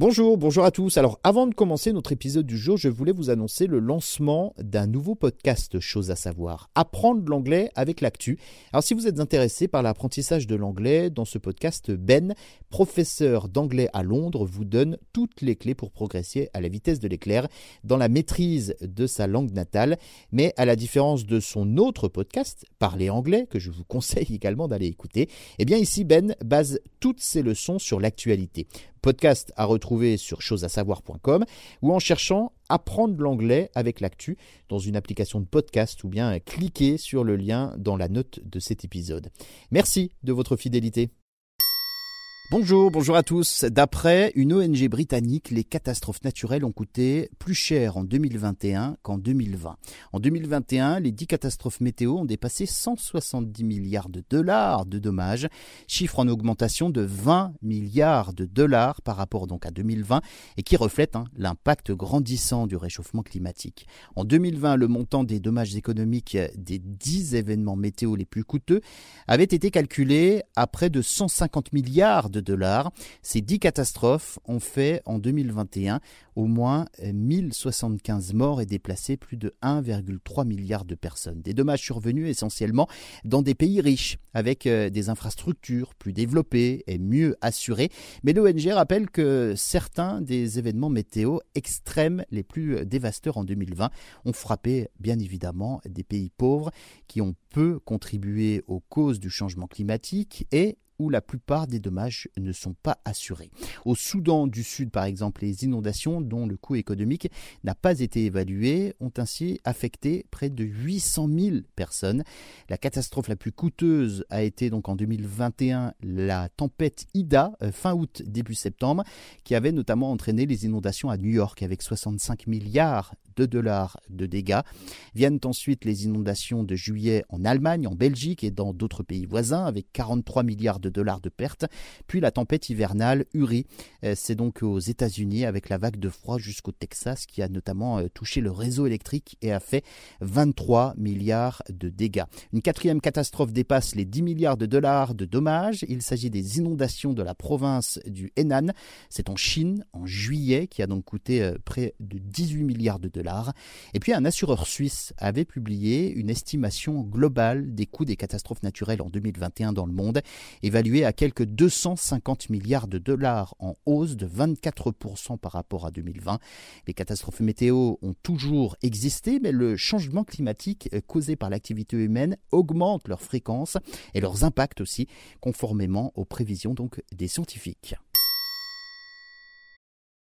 Bonjour, bonjour à tous. Alors avant de commencer notre épisode du jour, je voulais vous annoncer le lancement d'un nouveau podcast Chose à savoir, apprendre l'anglais avec l'actu. Alors si vous êtes intéressé par l'apprentissage de l'anglais, dans ce podcast, Ben, professeur d'anglais à Londres, vous donne toutes les clés pour progresser à la vitesse de l'éclair dans la maîtrise de sa langue natale. Mais à la différence de son autre podcast, Parler anglais, que je vous conseille également d'aller écouter, eh bien ici Ben base toutes ses leçons sur l'actualité podcast à retrouver sur chosesasavoir.com ou en cherchant Apprendre l'anglais avec l'actu dans une application de podcast ou bien cliquer sur le lien dans la note de cet épisode. Merci de votre fidélité. Bonjour, bonjour à tous. D'après une ONG britannique, les catastrophes naturelles ont coûté plus cher en 2021 qu'en 2020. En 2021, les 10 catastrophes météo ont dépassé 170 milliards de dollars de dommages, chiffre en augmentation de 20 milliards de dollars par rapport donc à 2020 et qui reflète hein, l'impact grandissant du réchauffement climatique. En 2020, le montant des dommages économiques des 10 événements météo les plus coûteux avait été calculé à près de 150 milliards de Ces dix catastrophes ont fait en 2021 au moins 1075 morts et déplacé plus de 1,3 milliard de personnes. Des dommages survenus essentiellement dans des pays riches, avec euh, des infrastructures plus développées et mieux assurées. Mais l'ONG rappelle que certains des événements météo extrêmes les plus dévastateurs en 2020 ont frappé bien évidemment des pays pauvres qui ont peu contribué aux causes du changement climatique et où la plupart des dommages ne sont pas assurés. Au Soudan du Sud, par exemple, les inondations dont le coût économique n'a pas été évalué ont ainsi affecté près de 800 000 personnes. La catastrophe la plus coûteuse a été donc en 2021 la tempête Ida, euh, fin août, début septembre, qui avait notamment entraîné les inondations à New York avec 65 milliards de dollars de dégâts. Viennent ensuite les inondations de juillet en Allemagne, en Belgique et dans d'autres pays voisins avec 43 milliards de dollars de pertes. Puis la tempête hivernale Uri, euh, c'est donc aux États-Unis avec la vague de froid jusqu'au Texas qui a notamment euh, touché le réseau électrique et a fait 23 milliards de dégâts. Une quatrième catastrophe dépasse les 10 milliards de dollars de dommages. Il s'agit des inondations de la province du Henan. C'est en Chine en juillet qui a donc coûté euh, près de 18 milliards de dollars et puis un assureur suisse avait publié une estimation globale des coûts des catastrophes naturelles en 2021 dans le monde, évaluée à quelques 250 milliards de dollars en hausse de 24% par rapport à 2020. Les catastrophes météo ont toujours existé, mais le changement climatique causé par l'activité humaine augmente leur fréquence et leurs impacts aussi, conformément aux prévisions des scientifiques.